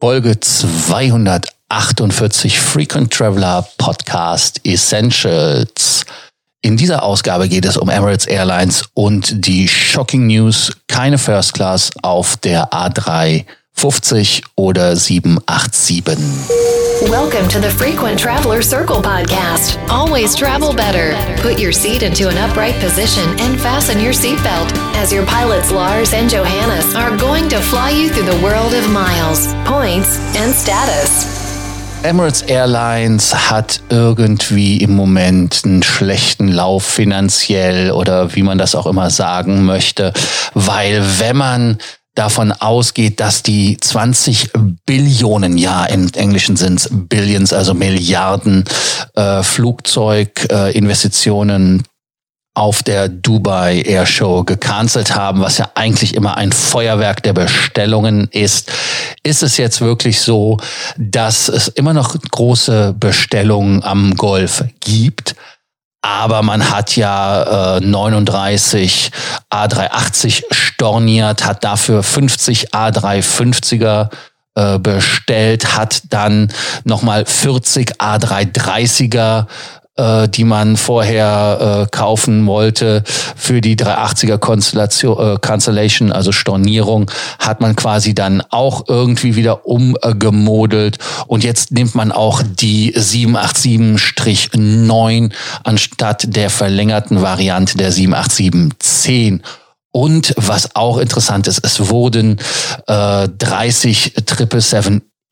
Folge 248 Frequent Traveler Podcast Essentials. In dieser Ausgabe geht es um Emirates Airlines und die Shocking News, keine First Class auf der A3 50 oder 787. Welcome to the Frequent Traveler Circle podcast. Always travel better. Put your seat into an upright position and fasten your seatbelt as your pilots Lars and Johannes are going to fly you through the world of miles, points and status. Emirates Airlines hat irgendwie im Moment einen schlechten Lauf finanziell oder wie man das auch immer sagen möchte, weil wenn man davon ausgeht, dass die 20 Billionen, ja, im Englischen sind Billions, also Milliarden äh, Flugzeuginvestitionen äh, auf der Dubai Air Show gecancelt haben, was ja eigentlich immer ein Feuerwerk der Bestellungen ist, ist es jetzt wirklich so, dass es immer noch große Bestellungen am Golf gibt, aber man hat ja äh, 39 A380 storniert, hat dafür 50 A350er äh, bestellt, hat dann nochmal 40 A330er äh, die man vorher äh, kaufen wollte für die 380er Konstellation, äh, Cancellation, also Stornierung, hat man quasi dann auch irgendwie wieder umgemodelt. Und jetzt nimmt man auch die 787-9 anstatt der verlängerten Variante der 787-10. Und was auch interessant ist, es wurden äh, 30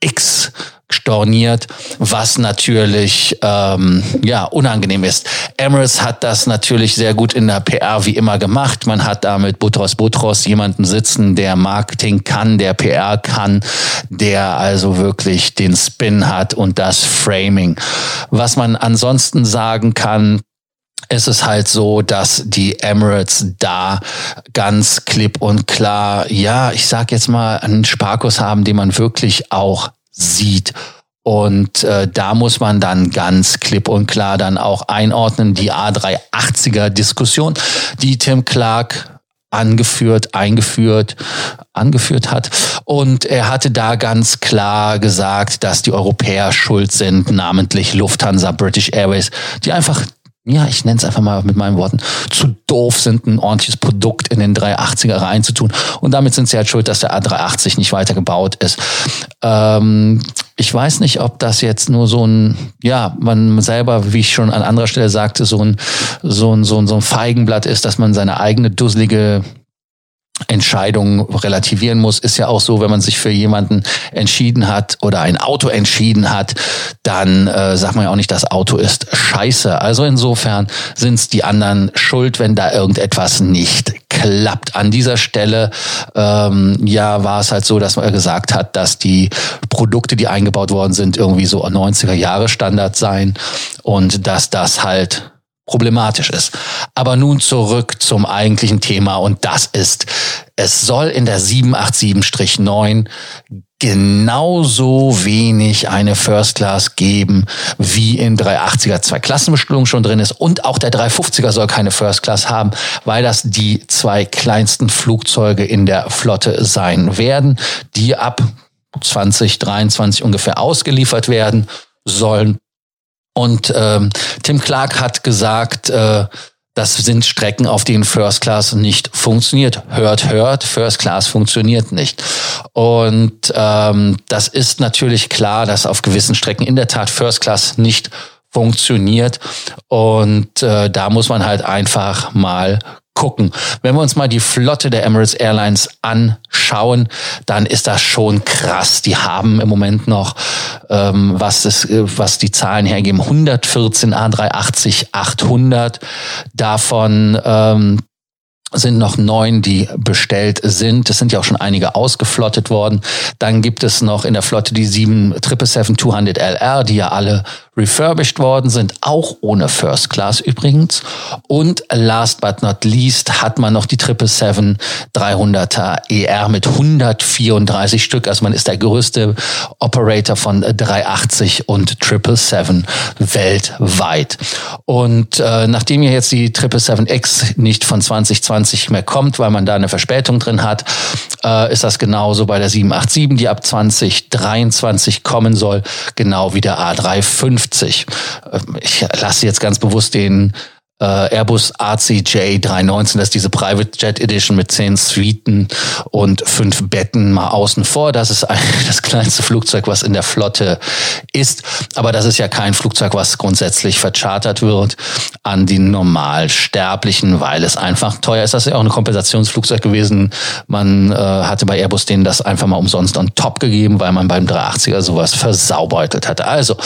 777X storniert, was natürlich ähm, ja unangenehm ist. Emirates hat das natürlich sehr gut in der PR wie immer gemacht. Man hat da mit Butros Butros jemanden sitzen, der Marketing kann, der PR kann, der also wirklich den Spin hat und das Framing. Was man ansonsten sagen kann, es ist halt so, dass die Emirates da ganz klipp und klar, ja, ich sag jetzt mal, einen Sparkus haben, den man wirklich auch sieht. Und äh, da muss man dann ganz klipp und klar dann auch einordnen, die A380er Diskussion, die Tim Clark angeführt, eingeführt, angeführt hat. Und er hatte da ganz klar gesagt, dass die Europäer schuld sind, namentlich Lufthansa, British Airways, die einfach ja, ich nenne es einfach mal mit meinen Worten, zu doof sind, ein ordentliches Produkt in den 380er reinzutun. Und damit sind sie halt schuld, dass der A380 nicht weitergebaut ist. Ähm, ich weiß nicht, ob das jetzt nur so ein, ja, man selber, wie ich schon an anderer Stelle sagte, so ein, so ein, so ein, so ein Feigenblatt ist, dass man seine eigene dusselige Entscheidungen relativieren muss. Ist ja auch so, wenn man sich für jemanden entschieden hat oder ein Auto entschieden hat, dann äh, sagt man ja auch nicht, das Auto ist scheiße. Also insofern sind es die anderen schuld, wenn da irgendetwas nicht klappt. An dieser Stelle ähm, ja war es halt so, dass man gesagt hat, dass die Produkte, die eingebaut worden sind, irgendwie so 90er Jahre Standard seien und dass das halt problematisch ist. Aber nun zurück zum eigentlichen Thema und das ist, es soll in der 787-9 genauso wenig eine First Class geben, wie in 380er zwei Klassenbestellung schon drin ist und auch der 350er soll keine First Class haben, weil das die zwei kleinsten Flugzeuge in der Flotte sein werden, die ab 2023 ungefähr ausgeliefert werden sollen. Und ähm, Tim Clark hat gesagt, äh, das sind Strecken, auf denen First Class nicht funktioniert. Hört, hört, First Class funktioniert nicht. Und ähm, das ist natürlich klar, dass auf gewissen Strecken in der Tat First Class nicht funktioniert. Und äh, da muss man halt einfach mal gucken. Wenn wir uns mal die Flotte der Emirates Airlines anschauen, dann ist das schon krass. Die haben im Moment noch, ähm, was, das, was die Zahlen hergeben, 114 A380 800. Davon ähm, sind noch neun, die bestellt sind. Es sind ja auch schon einige ausgeflottet worden. Dann gibt es noch in der Flotte die 777-200 LR, die ja alle refurbished worden sind, auch ohne First Class übrigens. Und last but not least hat man noch die 777-300er ER mit 134 Stück. Also man ist der größte Operator von 380 und 777 weltweit. Und äh, nachdem ja jetzt die 777X nicht von 2020 2020 mehr kommt, weil man da eine Verspätung drin hat, äh, ist das genauso bei der 787, die ab 2023 kommen soll, genau wie der A350. Äh, ich lasse jetzt ganz bewusst den äh, Airbus ACJ 319, das ist diese Private Jet Edition mit zehn Suiten und fünf Betten mal außen vor. Das ist eigentlich das kleinste Flugzeug, was in der Flotte ist. Aber das ist ja kein Flugzeug, was grundsätzlich verchartert wird an die Normalsterblichen, weil es einfach teuer ist. Das ist ja auch ein Kompensationsflugzeug gewesen. Man äh, hatte bei Airbus denen das einfach mal umsonst on top gegeben, weil man beim 380er sowas versaubeutelt hatte. Also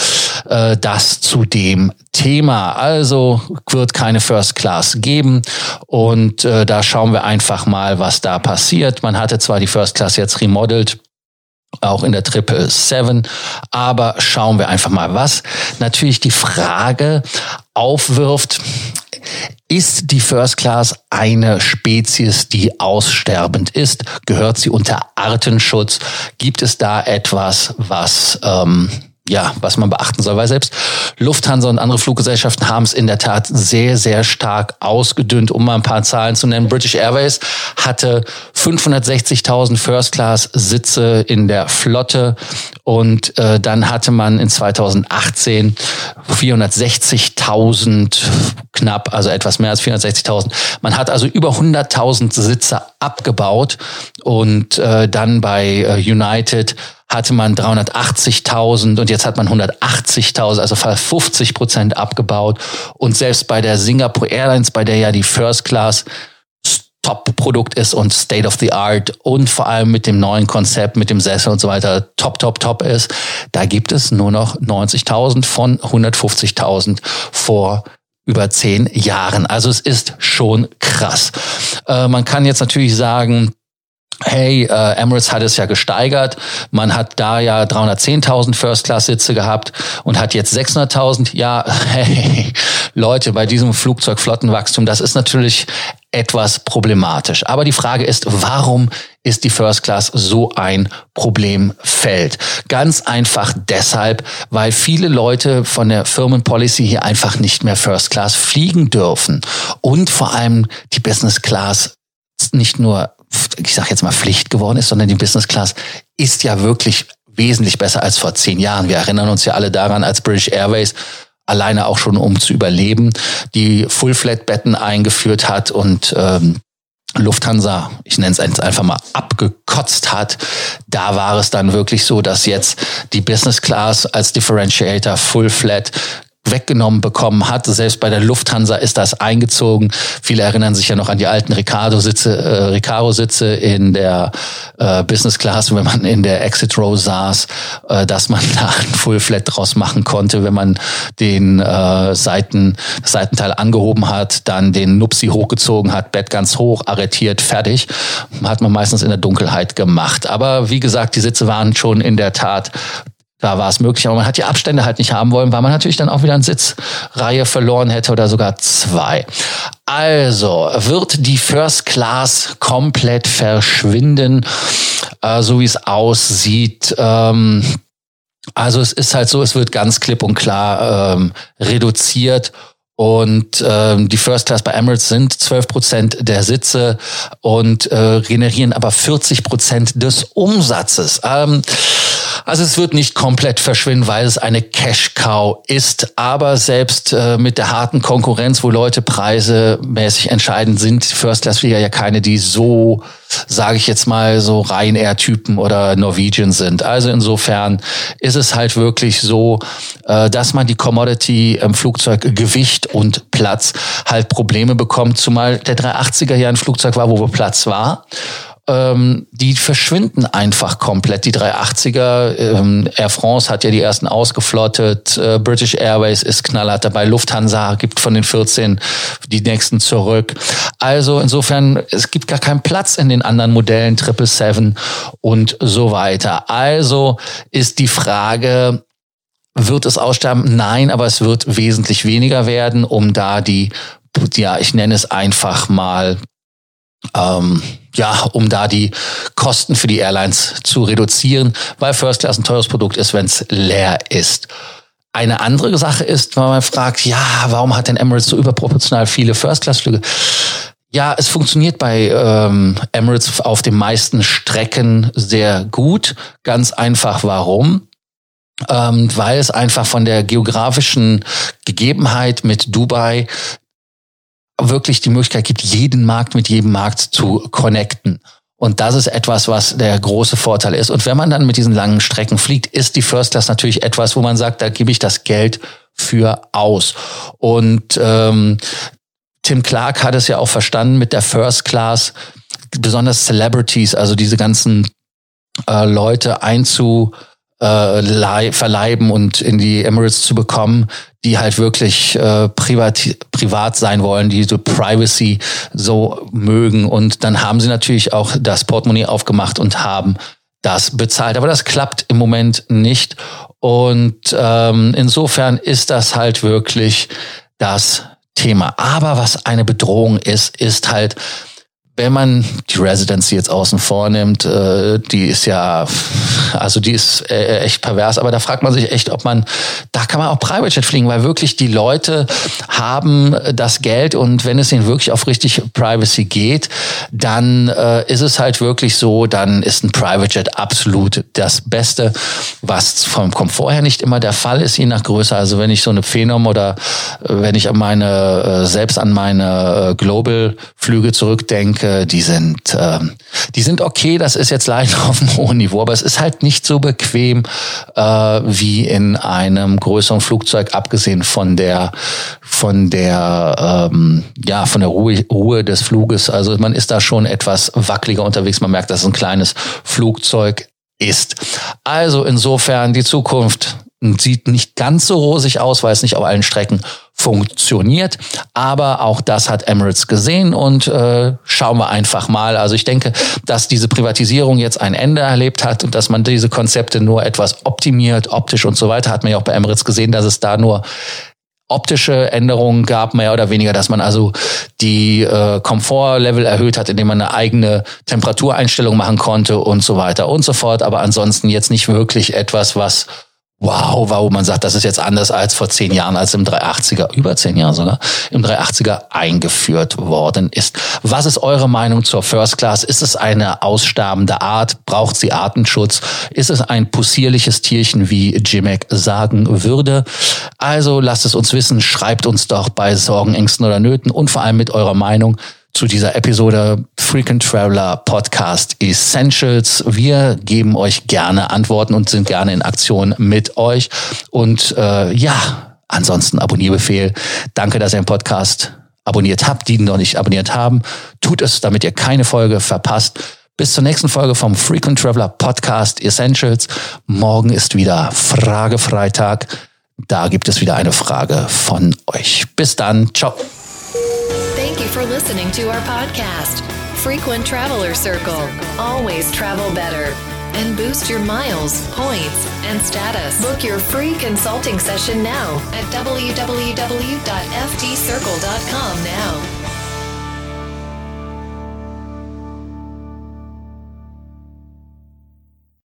äh, das zu dem Thema. Also wird keine First Class geben und äh, da schauen wir einfach mal, was da passiert. Man hatte zwar die First Class jetzt remodelt, auch in der Triple Seven. Aber schauen wir einfach mal, was natürlich die Frage aufwirft. Ist die First Class eine Spezies, die aussterbend ist? Gehört sie unter Artenschutz? Gibt es da etwas, was ähm, ja, was man beachten soll, weil selbst Lufthansa und andere Fluggesellschaften haben es in der Tat sehr, sehr stark ausgedünnt, um mal ein paar Zahlen zu nennen. British Airways hatte 560.000 First-Class-Sitze in der Flotte und äh, dann hatte man in 2018 460.000 knapp, also etwas mehr als 460.000. Man hat also über 100.000 Sitze abgebaut und äh, dann bei äh, United hatte man 380.000 und jetzt hat man 180.000, also fast 50 Prozent abgebaut. Und selbst bei der Singapore Airlines, bei der ja die First Class Top-Produkt ist und State of the Art und vor allem mit dem neuen Konzept, mit dem Sessel und so weiter top, top, top ist, da gibt es nur noch 90.000 von 150.000 vor über zehn Jahren. Also es ist schon krass. Äh, man kann jetzt natürlich sagen, hey, äh, Emirates hat es ja gesteigert. Man hat da ja 310.000 First-Class-Sitze gehabt und hat jetzt 600.000. Ja, hey, Leute, bei diesem Flugzeugflottenwachstum, das ist natürlich etwas problematisch. Aber die Frage ist, warum ist die First Class so ein Problemfeld? Ganz einfach deshalb, weil viele Leute von der Firmenpolicy hier einfach nicht mehr First Class fliegen dürfen und vor allem die Business Class nicht nur ich sage jetzt mal Pflicht geworden ist, sondern die Business Class ist ja wirklich wesentlich besser als vor zehn Jahren. Wir erinnern uns ja alle daran, als British Airways alleine auch schon um zu überleben, die Full-Flat-Betten eingeführt hat und ähm, Lufthansa, ich nenne es einfach mal, abgekotzt hat. Da war es dann wirklich so, dass jetzt die Business Class als Differentiator Full Flat weggenommen bekommen hat. Selbst bei der Lufthansa ist das eingezogen. Viele erinnern sich ja noch an die alten Ricardo-Sitze, äh, Recaro-Sitze in der äh, Business Class, wenn man in der Exit Row saß, äh, dass man da ein Full Flat draus machen konnte, wenn man den äh, Seiten, das Seitenteil angehoben hat, dann den Nupsi hochgezogen hat, Bett ganz hoch, arretiert, fertig. Hat man meistens in der Dunkelheit gemacht. Aber wie gesagt, die Sitze waren schon in der Tat da war es möglich, aber man hat die Abstände halt nicht haben wollen, weil man natürlich dann auch wieder eine Sitzreihe verloren hätte oder sogar zwei. Also wird die First Class komplett verschwinden, äh, so wie es aussieht. Ähm, also es ist halt so, es wird ganz klipp und klar ähm, reduziert und ähm, die First Class bei Emirates sind 12 Prozent der Sitze und äh, generieren aber 40 Prozent des Umsatzes. Ähm, also es wird nicht komplett verschwinden, weil es eine Cash-Cow ist. Aber selbst äh, mit der harten Konkurrenz, wo Leute preisemäßig entscheiden, sind First-Class-Flieger ja keine, die so sage ich jetzt mal, so Ryanair-Typen oder Norwegian sind. Also insofern ist es halt wirklich so, äh, dass man die Commodity im Flugzeug Gewicht und Platz halt Probleme bekommt, zumal der 380er ja ein Flugzeug war, wo Platz war ähm, die verschwinden einfach komplett. Die 380er, ähm, Air France hat ja die ersten ausgeflottet, äh, British Airways ist knallhart dabei, Lufthansa gibt von den 14 die nächsten zurück. Also insofern, es gibt gar keinen Platz in den anderen Modellen, 777 und so weiter. Also ist die Frage, wird es aussterben? Nein, aber es wird wesentlich weniger werden, um da die, ja, ich nenne es einfach mal, ähm, ja, um da die Kosten für die Airlines zu reduzieren, weil First Class ein teures Produkt ist, wenn es leer ist. Eine andere Sache ist, wenn man fragt, ja, warum hat denn Emirates so überproportional viele First-Class-Flüge? Ja, es funktioniert bei ähm, Emirates auf den meisten Strecken sehr gut. Ganz einfach warum? Ähm, weil es einfach von der geografischen Gegebenheit mit Dubai wirklich die Möglichkeit gibt, jeden Markt mit jedem Markt zu connecten. Und das ist etwas, was der große Vorteil ist. Und wenn man dann mit diesen langen Strecken fliegt, ist die First Class natürlich etwas, wo man sagt, da gebe ich das Geld für aus. Und ähm, Tim Clark hat es ja auch verstanden mit der First Class, besonders Celebrities, also diese ganzen äh, Leute einzu äh, verleiben und in die Emirates zu bekommen, die halt wirklich äh, privat, privat sein wollen, die so Privacy so mögen. Und dann haben sie natürlich auch das Portemonnaie aufgemacht und haben das bezahlt. Aber das klappt im Moment nicht. Und ähm, insofern ist das halt wirklich das Thema. Aber was eine Bedrohung ist, ist halt, wenn man die Residency jetzt außen vornimmt, äh, die ist ja, also die ist äh, echt pervers, aber da fragt man sich echt, ob man, da kann man auch Private Jet fliegen, weil wirklich die Leute haben das Geld und wenn es ihnen wirklich auf richtig Privacy geht, dann äh, ist es halt wirklich so, dann ist ein Private Jet absolut das Beste, was vom Komfort her nicht immer der Fall ist, je nach Größe. Also wenn ich so eine Phenom oder wenn ich an meine, selbst an meine Global-Flüge zurückdenke, die sind, äh, die sind okay. Das ist jetzt leider auf einem hohen Niveau, aber es ist halt nicht so bequem äh, wie in einem größeren Flugzeug, abgesehen von der, von der, ähm, ja, von der Ruhe, Ruhe des Fluges. Also man ist da schon etwas wackeliger unterwegs. Man merkt, dass es ein kleines Flugzeug ist. Also insofern die Zukunft sieht nicht ganz so rosig aus, weil es nicht auf allen Strecken funktioniert. Aber auch das hat Emirates gesehen und äh, schauen wir einfach mal. Also ich denke, dass diese Privatisierung jetzt ein Ende erlebt hat und dass man diese Konzepte nur etwas optimiert, optisch und so weiter, hat man ja auch bei Emirates gesehen, dass es da nur optische Änderungen gab, mehr oder weniger, dass man also die äh, Komfortlevel erhöht hat, indem man eine eigene Temperatureinstellung machen konnte und so weiter und so fort. Aber ansonsten jetzt nicht wirklich etwas, was wow, warum man sagt, das ist jetzt anders als vor zehn Jahren, als im 380er, über zehn Jahren sogar, im 380er eingeführt worden ist. Was ist eure Meinung zur First Class? Ist es eine aussterbende Art? Braucht sie Artenschutz? Ist es ein possierliches Tierchen, wie Jimek sagen würde? Also lasst es uns wissen, schreibt uns doch bei Sorgen, Ängsten oder Nöten und vor allem mit eurer Meinung zu dieser Episode Frequent Traveler Podcast Essentials. Wir geben euch gerne Antworten und sind gerne in Aktion mit euch. Und äh, ja, ansonsten Abonnierbefehl. Danke, dass ihr den Podcast abonniert habt, die noch nicht abonniert haben. Tut es, damit ihr keine Folge verpasst. Bis zur nächsten Folge vom Frequent Traveler Podcast Essentials. Morgen ist wieder Fragefreitag. Da gibt es wieder eine Frage von euch. Bis dann. Ciao. For listening to our podcast, Frequent Traveler Circle. Always travel better and boost your miles, points, and status. Book your free consulting session now at www.ftcircle.com now.